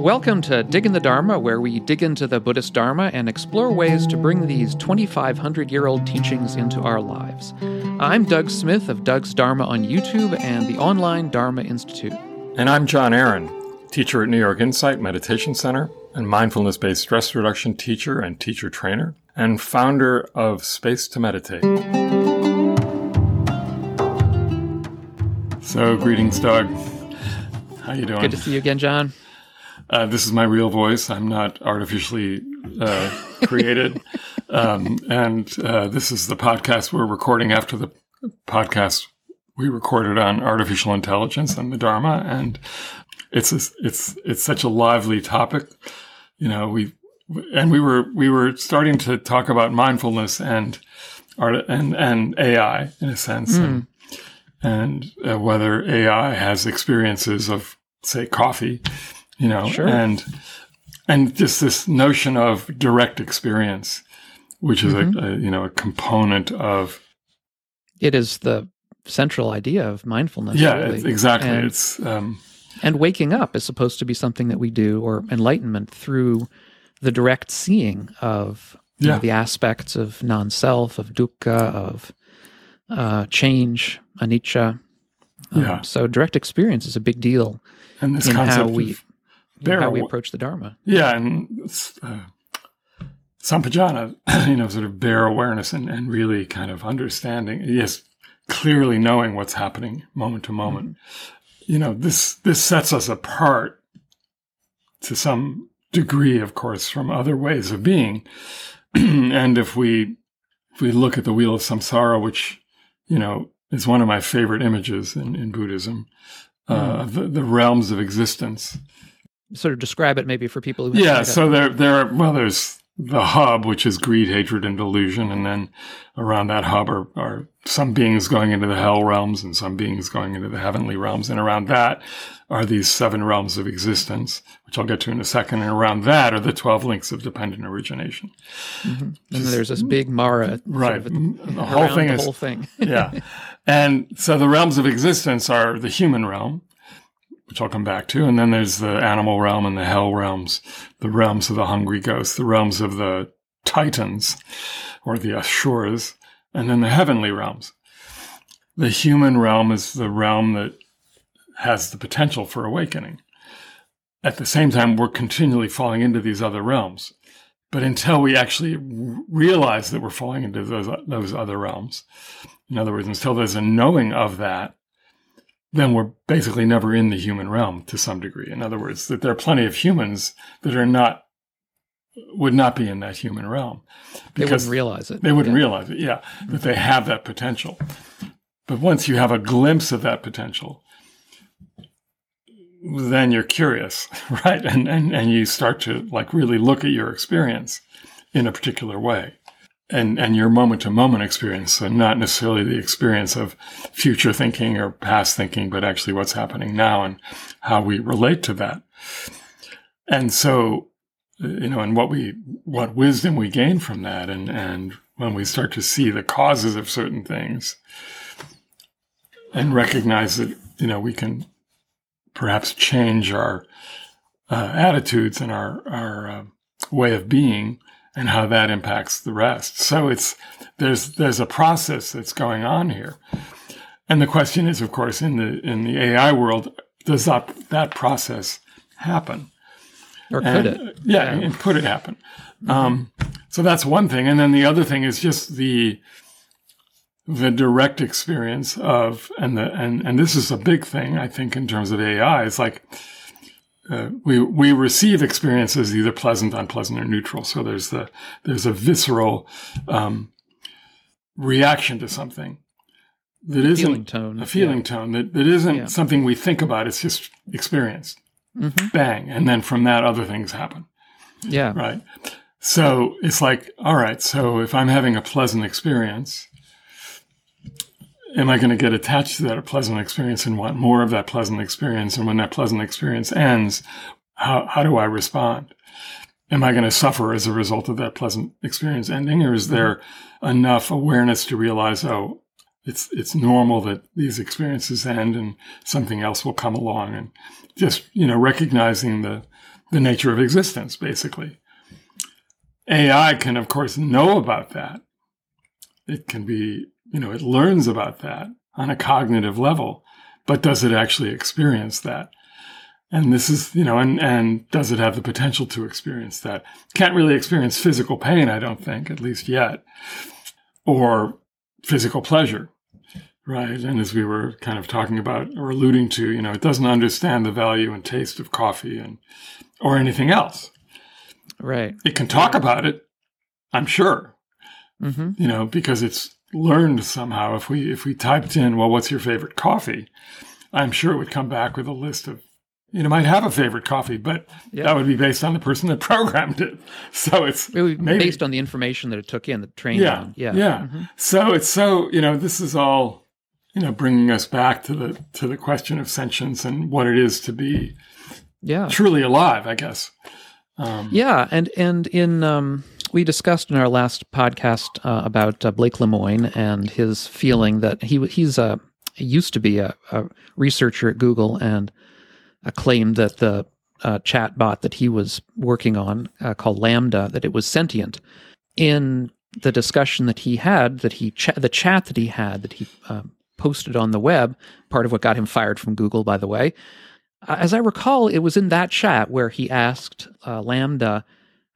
Welcome to Diggin the Dharma, where we dig into the Buddhist Dharma and explore ways to bring these 2,500 year old teachings into our lives. I'm Doug Smith of Doug's Dharma on YouTube and the online Dharma Institute. And I'm John Aaron, teacher at New York Insight Meditation Center and mindfulness based stress reduction teacher and teacher trainer, and founder of Space to Meditate. So, greetings, Doug. How you doing? Good to see you again, John. Uh, this is my real voice. I'm not artificially uh, created. um, and uh, this is the podcast we're recording after the podcast we recorded on artificial intelligence and the Dharma. And it's a, it's it's such a lively topic. You know, we and we were we were starting to talk about mindfulness and art and and AI in a sense, mm. and, and uh, whether AI has experiences of say coffee, you know, sure. and and just this notion of direct experience, which is mm-hmm. a, a you know a component of it is the central idea of mindfulness. Yeah, really. exactly. And, it's um, and waking up is supposed to be something that we do, or enlightenment through the direct seeing of yeah. know, the aspects of non-self, of dukkha, of uh, change, anicca. Um, yeah. So direct experience is a big deal and this in concept how we how we approach the Dharma. Yeah, and uh, Sampajana, you know, sort of bare awareness and, and really kind of understanding. Yes, clearly knowing what's happening moment to moment. Mm-hmm. You know, this this sets us apart to some degree, of course, from other ways of being. and if we if we look at the wheel of samsara, which you know is one of my favorite images in, in Buddhism, uh, mm. the, the realms of existence. Sort of describe it maybe for people who yeah. So there there are well, there's the hub, which is greed, hatred, and delusion. And then around that hub are, are some beings going into the hell realms and some beings going into the heavenly realms. And around that are these seven realms of existence, which I'll get to in a second. And around that are the 12 links of dependent origination. Mm-hmm. And there's this big Mara. Right. Sort of the whole thing the is. Whole thing. yeah. And so the realms of existence are the human realm, which I'll come back to. And then there's the animal realm and the hell realms, the realms of the hungry ghosts, the realms of the titans or the asuras, and then the heavenly realms. The human realm is the realm that has the potential for awakening. At the same time, we're continually falling into these other realms. But until we actually realize that we're falling into those, those other realms, in other words, until there's a knowing of that, then we're basically never in the human realm to some degree. In other words, that there are plenty of humans that are not would not be in that human realm because they wouldn't realize it. They wouldn't yeah. realize it, yeah, that mm-hmm. they have that potential. But once you have a glimpse of that potential, then you're curious, right? And, and and you start to like really look at your experience in a particular way and, and your moment to moment experience and not necessarily the experience of future thinking or past thinking, but actually what's happening now and how we relate to that. And so, you know, and what we, what wisdom we gain from that. And, and when we start to see the causes of certain things and recognize that, you know, we can perhaps change our uh, attitudes and our, our uh, way of being and how that impacts the rest. So it's there's there's a process that's going on here. And the question is, of course, in the in the AI world, does that that process happen? Or could and, it? Yeah, yeah, and could it happen? Mm-hmm. Um, so that's one thing, and then the other thing is just the the direct experience of and the and and this is a big thing I think in terms of AI. It's like uh, we we receive experiences either pleasant, unpleasant, or neutral. So there's the there's a visceral um, reaction to something that isn't feeling tone, a feeling yeah. tone that, that isn't yeah. something we think about. It's just experienced. Mm-hmm. Bang, and then from that, other things happen. Yeah, right. So it's like, all right. So if I'm having a pleasant experience, am I going to get attached to that pleasant experience and want more of that pleasant experience? And when that pleasant experience ends, how, how do I respond? Am I going to suffer as a result of that pleasant experience ending? Or is mm-hmm. there enough awareness to realize, oh, it's, it's normal that these experiences end and something else will come along and just, you know, recognizing the, the nature of existence, basically. AI can, of course, know about that. It can be, you know, it learns about that on a cognitive level, but does it actually experience that? And this is, you know, and, and does it have the potential to experience that? Can't really experience physical pain, I don't think, at least yet, or physical pleasure, right? And as we were kind of talking about or alluding to, you know, it doesn't understand the value and taste of coffee and, or anything else. Right. It can talk about it, I'm sure, Mm-hmm. you know, because it's learned somehow. If we if we typed in, well, what's your favorite coffee? I'm sure it would come back with a list of, you know, might have a favorite coffee, but Yeah. that would be based on the person that programmed it. So it's It would be maybe based on the information that it took in, the trained yeah, on. Yeah. yeah. Mhm. So it's so you know, this is all you know, bringing us back to the to the question of sentience and what it is to be Yeah. truly alive. I guess. Um, Yeah, and and in um, we discussed in our last podcast uh, about uh, Blake Lemoine and his feeling that he he's a used to be a, a researcher at Google and claimed that the uh, chat bot that he was working on uh, called LaMDA that it was sentient. In the discussion that he had, that he the chat that he had that he uh, posted on the web, part of what got him fired from Google, by the way. Uh, as I recall, it was in that chat where he asked LaMDA,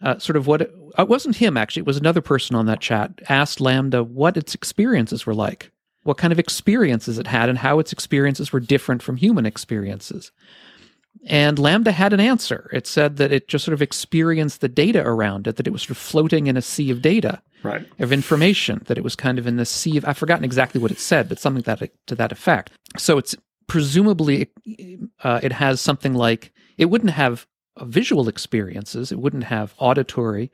uh, sort of what it, it wasn't him actually, it was another person on that chat, asked LaMDA what its experiences were like, what kind of experiences it had, and how its experiences were different from human experiences. And LaMDA had an answer. It said that it just sort of experienced the data around it, that it was sort of floating in a sea of data right. of information that it was kind of in the sea of I've forgotten exactly what it said, but something that to that effect. So it's presumably uh, it has something like it wouldn't have uh, visual experiences, it wouldn't have auditory,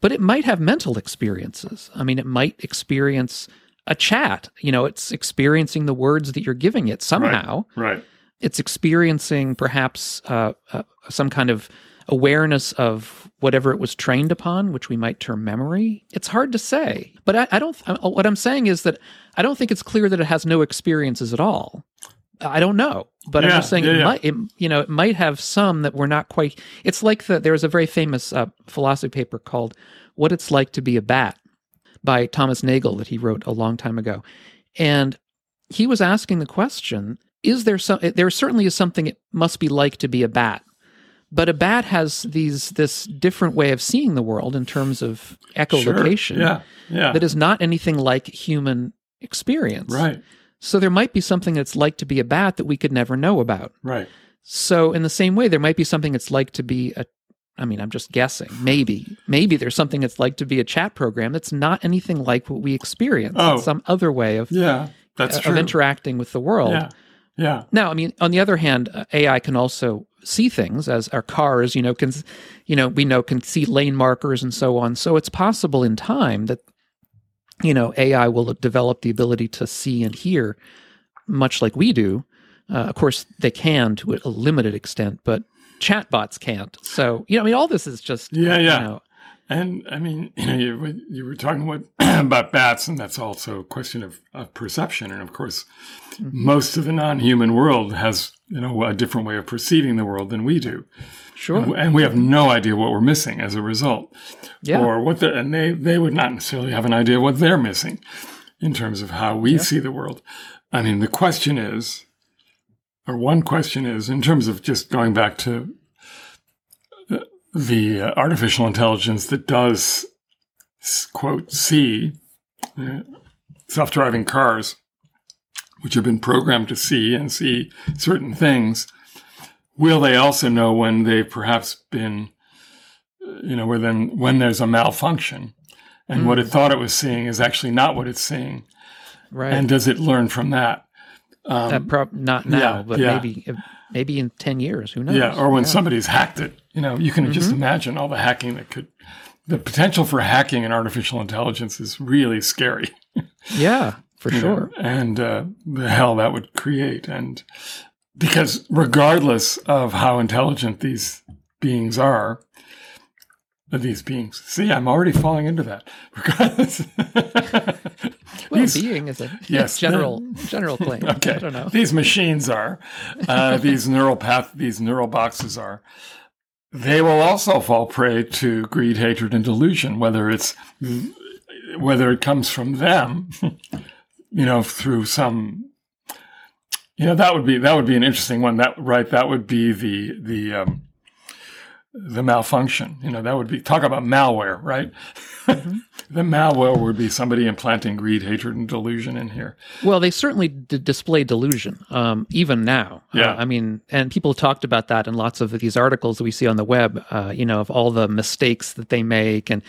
but it might have mental experiences. I mean, it might experience a chat. You know, it's experiencing the words that you're giving it somehow Right. it's experiencing perhaps uh, uh, some kind of awareness of whatever it was trained upon, which we might term memory. It's hard to say, but I, I don't. uh, What I'm saying is that I don't think it's clear that it has no experiences at all. I don't know, but I'm just saying yeah, it yeah. might. It, you know, it might have some that we're not quite. It's like the there was a very famous uh, philosophy paper called "What It's Like to Be a Bat" by Thomas Nagel that he wrote a long time ago, and he was asking the question is there some there certainly is something it must be like to be a bat but a bat has these this different way of seeing the world in terms of echolocation Sure. Yeah. Yeah. that is not anything like human experience right. So there might be something that's like to be a bat that we could never know about Right. so in the same way there might be something it's like to be a I mean, I'm just guessing. Maybe, maybe there's something it's like to be a chat program that's not anything like what we experience. Oh. It's some other way of, Yeah. That's of true. interacting with the world. Yeah. Yeah. Now, I mean, on the other hand, uh, AI can also see things as our cars, you know, can, you know, we know can see lane markers and so on. So it's possible in time that, you know, AI will develop the ability to see and hear, much like we do. Uh, of course, they can to a limited extent, but chatbots can't. So, you know, I mean, all this is just, Yeah, yeah. You know, And I mean, you know, you, you were talking about, about bats, and that's also a question of, of perception. And of course, Mm-hmm. most of the non-human world has, you know, a different way of perceiving the world than we do. sure. And we have no idea what we're missing as a result. Yeah. Or what the, and they, they would not necessarily have an idea what they're missing in terms of how we see the world. I mean, the question is, or one question is, in terms of just going back to the- uh, artificial intelligence that does, quote, see uh, self driving cars, which have been programmed to see and see certain things, will they also know when they've perhaps been, uh, you know, then when there's a malfunction and what it thought it was seeing is actually not what it's seeing? right. And does it learn from that? Um, that prob- not now, yeah, but yeah. maybe, maybe in 10 years. Who knows? Yeah, or when somebody's hacked it, you know, you can just imagine all the hacking that could. The potential for hacking and artificial intelligence is really scary, Yeah, for you know, sure. and uh, the hell that would create. And because regardless of how intelligent these beings are, uh, these beings, see, I'm already falling into that. Regardless, Well, these- being is a Yes, general general claim. Okay. I don't know. These machines are, uh, these neural path, these neural boxes are. they will also fall prey to greed, hatred, and delusion, whether it's whether it comes from them, you know, through some, you know, that would be that would be an interesting one. That right, that would be the the um, the malfunction. You know, that would be talk about malware, right? Mm-hmm. the malware would be somebody implanting greed, hatred, and delusion in here. Well, they certainly d- display delusion, um, even now. Uh, yeah. Uh, I mean, and people talked about that in lots of these articles that we see on the web. Uh, you know, of all the mistakes that they make, and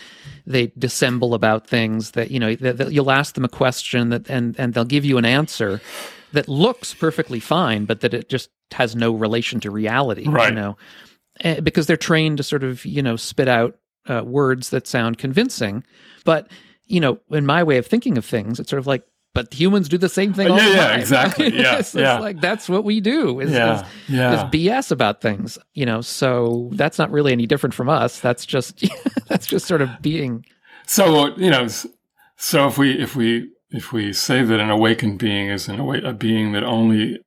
they dissemble about things that you know. That, that you'll ask them a question that, and and they'll give you an answer that looks perfectly fine, but that it just has no relation to reality. Right. You know, because they're trained to sort of you know spit out uh, words that sound convincing. But, you know, in my way of thinking of things, it's sort of like, but humans do the same thing all yeah, the yeah, exactly. Yeah, it's, yeah. it's like that's what we do is, yeah, is, yeah. is BS about things, you know. So that's not really any different from us. That's just that's just sort of being. So you know, so if we if we if we say that an awakened being is an awa- a being that only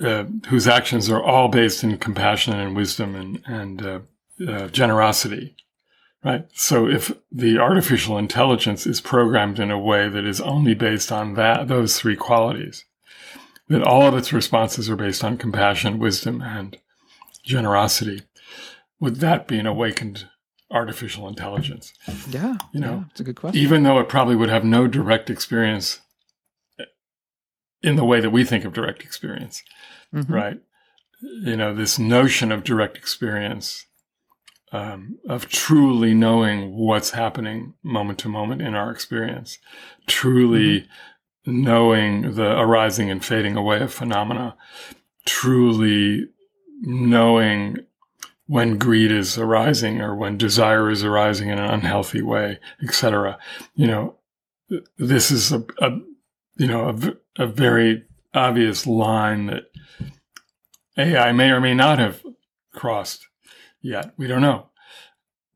uh, whose actions are all based in compassion and wisdom and and uh, uh, generosity, right? So if the artificial intelligence is programmed in a way that is only based on that those three qualities, that all of its responses are based on compassion, wisdom, and generosity, would that be an awakened artificial intelligence? Yeah, you know, yeah, it's a good question. Even though it probably would have no direct experience in the way that we think of direct experience, mm-hmm. right? You know, this notion of direct experience um, of truly knowing what's happening moment to moment in our experience, truly mm-hmm. knowing the arising and fading away of phenomena, truly knowing when greed is arising or when desire is arising in an unhealthy way, etc. You know, this is a, a you know a, a very obvious line that AI may or may not have crossed yet. We don't know.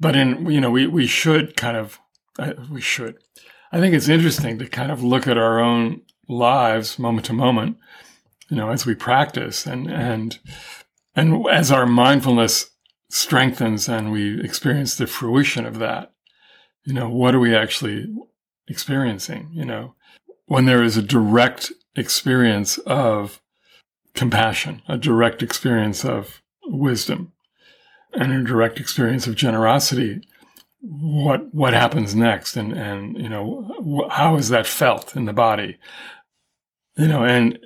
But in, you know, we, we should kind of, uh, we should. I think it's interesting to kind of look at our own lives moment to moment, you know, as we practice and, and, and as our mindfulness strengthens and we experience the fruition of that, you know, what are we actually experiencing? You know, when there is a direct experience of compassion, a direct experience of wisdom, and a direct experience of generosity, what what happens next, and and you know how is that felt in the body, you know, and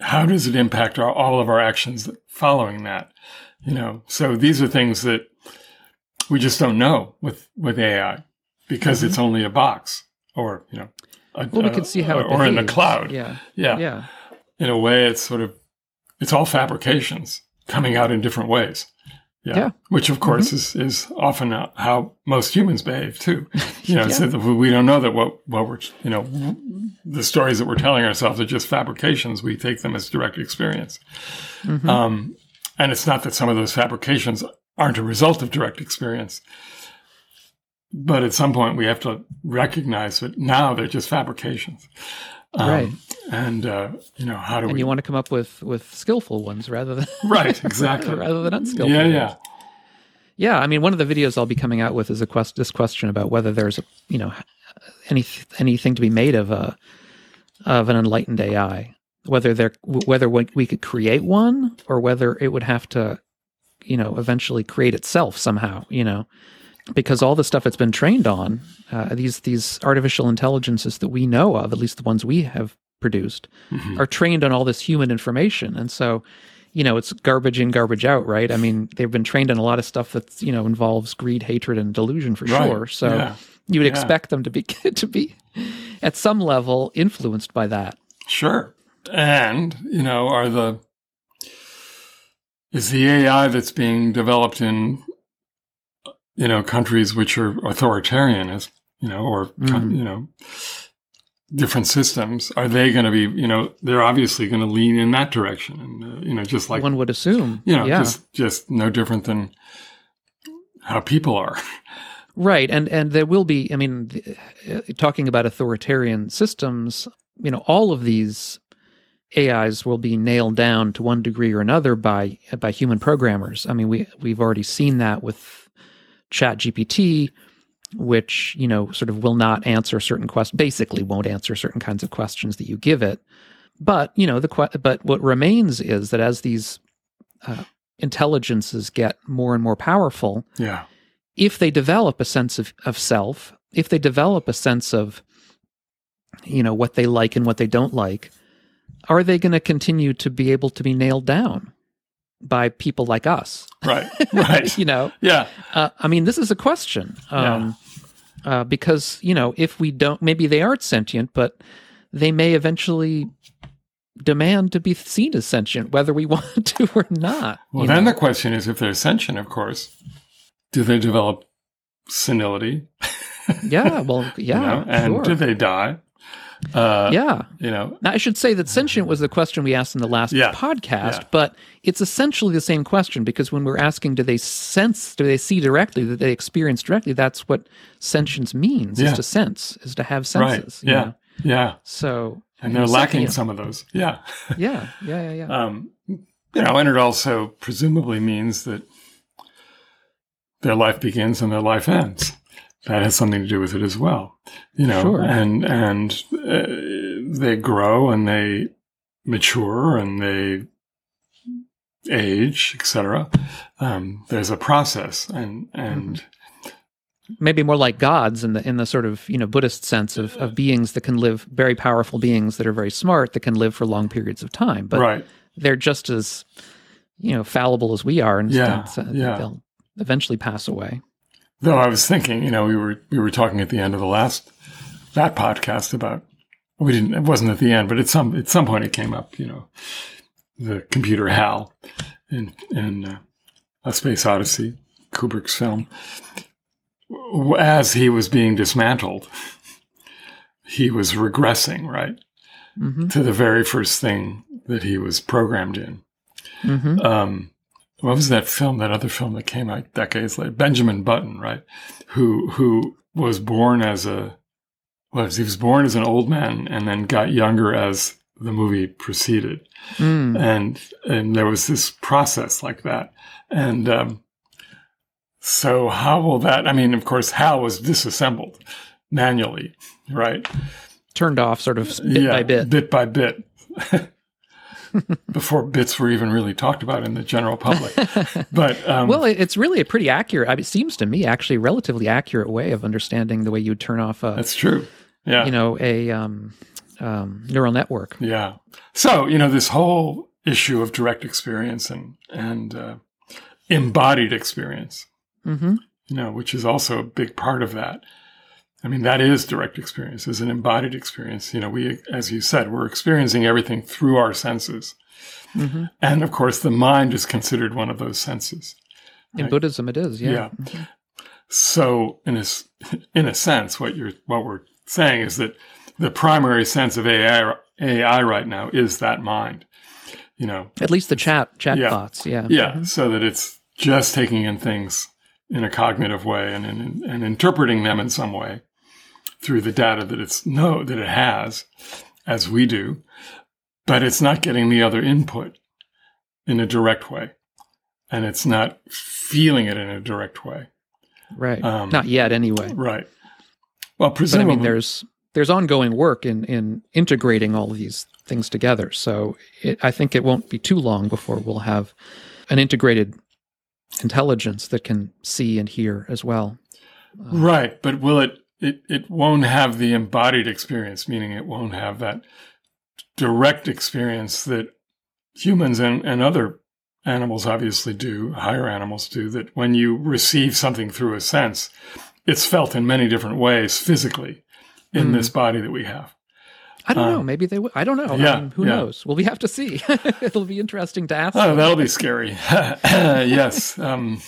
how does it impact our, all of our actions following that, you know? So these are things that we just don't know with with AI because mm-hmm. it's only a box or you know, a, well, we can see how or in the cloud, yeah, yeah, yeah. In a way, it's sort of it's all fabrications coming out in different ways. Yeah. yeah. Which of course mm-hmm. is, is often how most humans behave too. You know, yeah. so we don't know that what, what we're, you know, the stories that we're telling ourselves are just fabrications. We take them as direct experience. Mm-hmm. Um, and it's not that some of those fabrications aren't a result of direct experience. But at some point we have to recognize that now they're just fabrications. Um, right. And uh, you know how do and we? You want to come up with with skillful ones rather than right, exactly, rather than unskillful. Yeah, ones. yeah, yeah. I mean, one of the videos I'll be coming out with is a quest this question about whether there's a you know any anything to be made of a of an enlightened AI, whether there whether we could create one or whether it would have to you know eventually create itself somehow. You know because all the stuff it's been trained on, uh, these these artificial intelligences that we know of, at least the ones we have produced, mm-hmm. are trained on all this human information, and so you know it's garbage in, garbage out, right? I mean, they've been trained on a lot of stuff that you know involves greed, hatred, and delusion for right. sure. So yeah. you would yeah. expect them to be to be at some level influenced by that. Sure, and you know, are the is the AI that's being developed in you know, countries which are authoritarian, as you know, or mm. you know, different systems, are they going to be, you know, they're obviously going to lean in that direction, and uh, you know, just like one would assume, you know, yeah. just just no different than how people are. Right, and and there will be. I mean, uh, talking about authoritarian systems, you know, all of these AIs will be nailed down to one degree or another by by human programmers. I mean, we we've already seen that with Chat GPT, which you know sort of will not answer certain questions, basically won't answer certain kinds of questions that you give it. But you know the que- but what remains is that as these uh, intelligences get more and more powerful, yeah, if they develop a sense of, of self, if they develop a sense of you know what they like and what they don't like, are they going to continue to be able to be nailed down by people like us? Right, right. you know, yeah. Uh, I mean, this is a question. Um, yeah. uh, because you know, if we don't, maybe they aren't sentient, but they may eventually demand to be seen as sentient, whether we want to or not. Well, then know? the question is, if they're sentient, of course, do they develop senility? yeah. Well, yeah. you know? And sure. do they die? Uh, yeah. You know, now I should say that sentient was the question we asked in the last yeah, podcast, yeah. but it's essentially the same question because when we're asking, do they sense, do they see directly, do they experience directly? That's what sentience means, yeah. is to sense, is to have senses. Right. Yeah. Know? Yeah. So, and they're lacking some of those. Yeah. yeah. Yeah. Yeah. Yeah. Um, you know, and it also presumably means that their life begins and their life ends that has something to do with it as well. You know, sure. and and uh, they grow and they mature and they age, etc. Um, there's a process, and and mm-hmm. maybe more like gods in the in the sort of you know Buddhist sense of of beings that can live very powerful beings that are very smart that can live for long periods of time, but right. they're just as you know fallible as we are, and yeah, yeah. they'll eventually pass away. Though I was thinking, you know, we were we were talking at the end of the last that podcast about we didn't it wasn't at the end, but at some at some point it came up, you know, the computer HAL in in uh, A Space Odyssey, Kubrick's film, as he was being dismantled, he was regressing right mm-hmm. to the very first thing that he was programmed in. Mm-hmm. Um, what was that film? That other film that came out decades later, Benjamin Button, right? Who who was born as a was he was born as an old man and then got younger as the movie proceeded, mm. and and there was this process like that, and um, so how will that? I mean, of course, Hal was disassembled manually, right? Turned off, sort of bit yeah, by bit, bit by bit. before bits were even really talked about in the general public. But um, well, it's really a pretty accurate. I mean, it seems to me actually a relatively accurate way of understanding the way you turn off a. That's true. Yeah. You know, a um, um, neural network. Yeah. So you know this whole issue of direct experience and and uh, embodied experience. Mm-hmm. You know, which is also a big part of that. I mean, that is direct experience, is an embodied experience. You know, we, as you said, we're experiencing everything through our senses. Mm-hmm. And of course, the mind is considered one of those senses. Right? In Buddhism, it is, yeah. Yeah. Mm-hmm. So, in a, in a sense, what you're, what we're saying is that the primary sense of AI, AI right now is that mind. You know, at least the chat, chat yeah. bots. Yeah. Yeah. Mm-hmm. So that it's just taking in things in a cognitive way and, and, and interpreting them in some way through the data that it's no that it has, as we do, but it's not getting the other input in a direct way, and it's not feeling it in a direct way. Right. Um, not yet, anyway. Right. Well, presumably, but, I mean, there's there's ongoing work in in integrating all these things together. So it, I think it won't be too long before we'll have an integrated intelligence that can see and hear as well. Uh, right, but will it it, it won't have the embodied experience, meaning it won't have that direct experience that humans and, and other animals obviously do, higher animals do, that when you receive something through a sense, it's felt in many different ways physically in mm. this body that we have. I don't um, know. Maybe they will. I don't know. Yeah, I mean, who yeah. knows? Well, we have to see. It'll be interesting to ask. Oh, them. that'll be scary. yes. Um,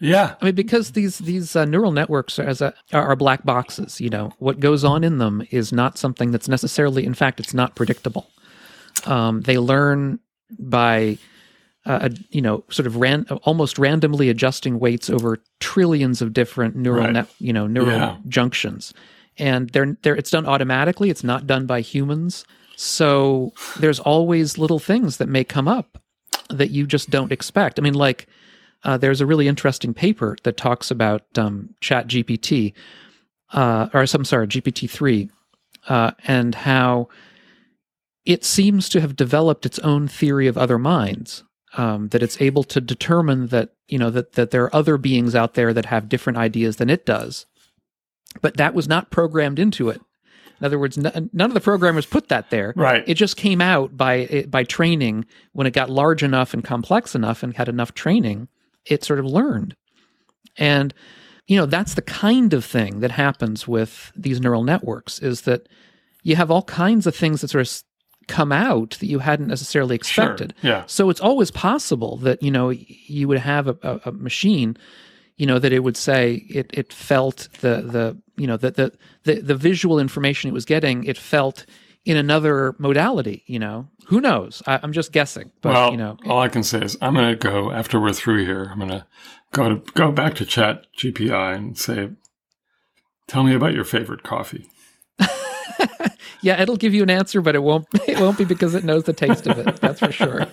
yeah, I mean because these these uh, neural networks are, as a, are, black boxes. You know what goes on in them is not something that's necessarily. In fact, it's not predictable. Um, they learn by uh, you know, sort of ran almost randomly adjusting weights over trillions of different neural right. net, you know, neural yeah. junctions, and they're they're it's done automatically. It's not done by humans. So there's always little things that may come up that you just don't expect. I mean, like uh, there's a really interesting paper that talks about um, Chat GPT, uh, or I'm sorry, GPT three, uh, and how it seems to have developed its own theory of other minds. Um, that it's able to determine that you know that that there are other beings out there that have different ideas than it does, but that was not programmed into it. In other words, n- none of the programmers put that there. Right. It just came out by by training when it got large enough and complex enough and had enough training. It sort of learned, and you know that's the kind of thing that happens with these neural networks. Is that you have all kinds of things that sort of come out that you hadn't necessarily expected. Sure. Yeah. So it's always possible that you know you would have a, a, a, machine, you know, that it would say it it felt the the you know the, the the the visual information it was getting it felt in another modality. You know, who knows? I, am just guessing. But well, you know, all I can say is I'm going to go after we're through here. I'm going to go to go back to Chat GPT and say, tell me about your favorite coffee. yeah, it'll give you an answer, but it won't. It won't be because it knows the taste of it. That's for sure.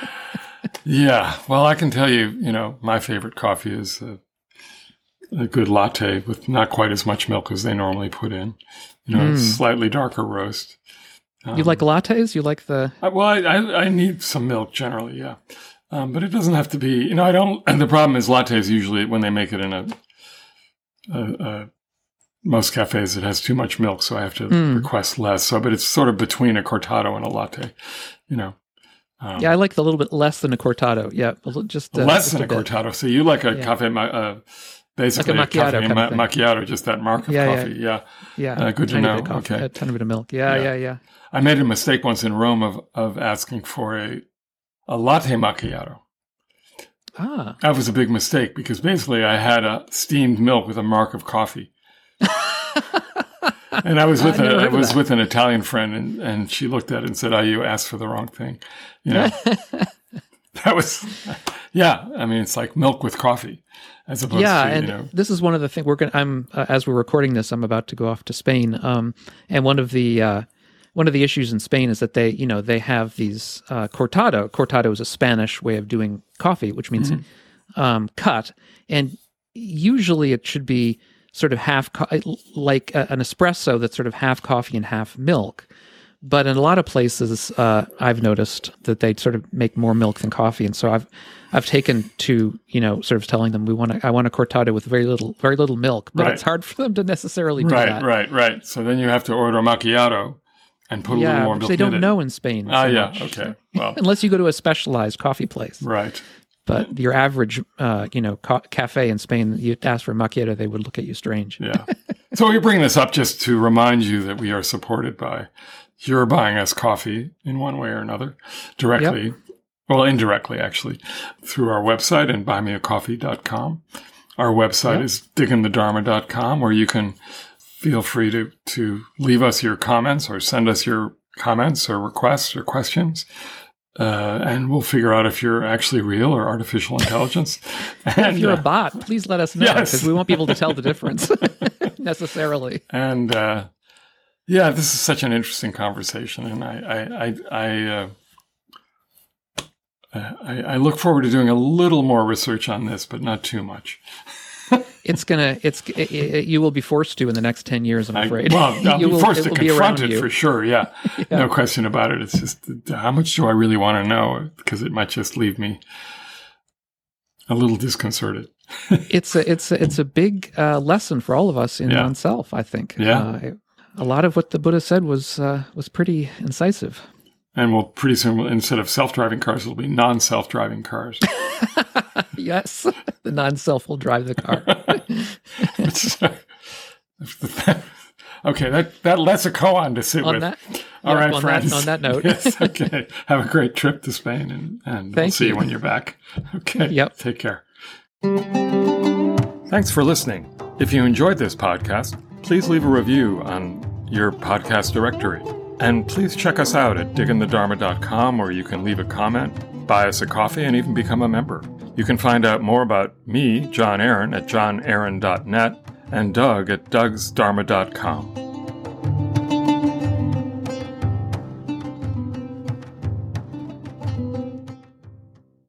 yeah, well, I can tell you, you know, my favorite coffee is a, a, good latte with not quite as much milk as they normally put in. You know, mm. slightly darker roast. Um, you like lattes? You like the? I, well, I, I, I need some milk generally, yeah, um, but it doesn't have to be. You know, I don't. And the problem is lattes usually when they make it in a, a, a most cafes it has too much milk, so I have to mm. request less. So, but it's sort of between a cortado and a latte, you know. Um, yeah, I like the little bit less than a cortado. Yeah, just uh, less just than a, a cortado. So you like a yeah. cafe, uh, basically like a, macchiato, a ma- macchiato, just that mark of yeah, coffee. Yeah, yeah, uh, good to know. Coffee, okay, a ton of bit of milk. Yeah, yeah, yeah, yeah. I made a mistake once in Rome of of asking for a a latte macchiato. Ah, that was a big mistake because basically I had a steamed milk with a mark of coffee. and I was with a, I was with an Italian friend, and, and she looked at it and said, "Oh, you asked for the wrong thing." You know, that was, yeah. I mean, it's like milk with coffee, as opposed yeah, to and you know. This is one of the things we're going. I'm uh, as we're recording this, I'm about to go off to Spain, um, and one of the uh, one of the issues in Spain is that they, you know, they have these uh, cortado. Cortado is a Spanish way of doing coffee, which means mm-hmm. um, cut, and usually it should be sort of half co- like a, an espresso that's sort of half coffee and half milk. But in a lot of places, uh, I've noticed that they sort of make more milk than coffee, and so I've I've taken to you know sort of telling them we want to I want a cortado with very little very little milk, but right. it's hard for them to necessarily do right, that. Right, right, right. So then you have to order a macchiato and put yeah, a little more milk. Because they don't in know in Spain. Ah, so yeah, much. okay. Well, unless you go to a specialized coffee place, right? But your average, uh, you know, ca- cafe in Spain, you ask for a macchiato, they would look at you strange. yeah. So we bring this up just to remind you that we are supported by you're buying us coffee in one way or another directly, yep. well, indirectly actually, through our website and buymeacoffee.com. Our website yep. is digginthedharma.com where you can feel free to, to leave us your comments or send us your comments or requests or questions. Uh, and we'll figure out if you're actually real or artificial intelligence. and, if you're uh, a bot, please let us know because yes. we won't be able to tell the difference necessarily. And uh, yeah, this is such an interesting conversation, and I I I I, uh, I, I look forward to doing a little more research on this, but not too much it's gonna it's it, it, you will be forced to in the next 10 years i'm afraid I, well i'll be will, forced to confront it you. for sure yeah. yeah. no question about it it's just how much do i really want to know because it might just leave me a little disconcerted it's a it's a, it's a big uh, lesson for all of us in yeah. oneself i think yeah uh, a lot of what the buddha said was uh, was pretty incisive and we'll pretty soon, instead of self-driving cars, it'll be non-self-driving cars. yes, the non-self will drive the car. okay, that, that that's a koan to sit on with. That, All yeah, right, on friends. That, on that note, yes, okay. Have a great trip to Spain, and and Thank we'll see you. you when you're back. Okay. Yep. Take care. Thanks for listening. If you enjoyed this podcast, please leave a review on your podcast directory. And please check us out at digginthedharma.com where you can leave a comment, buy us a coffee, and even become a member. You can find out more about me, John Aaron, at johnaaron.net and Doug at dougsdharma.com.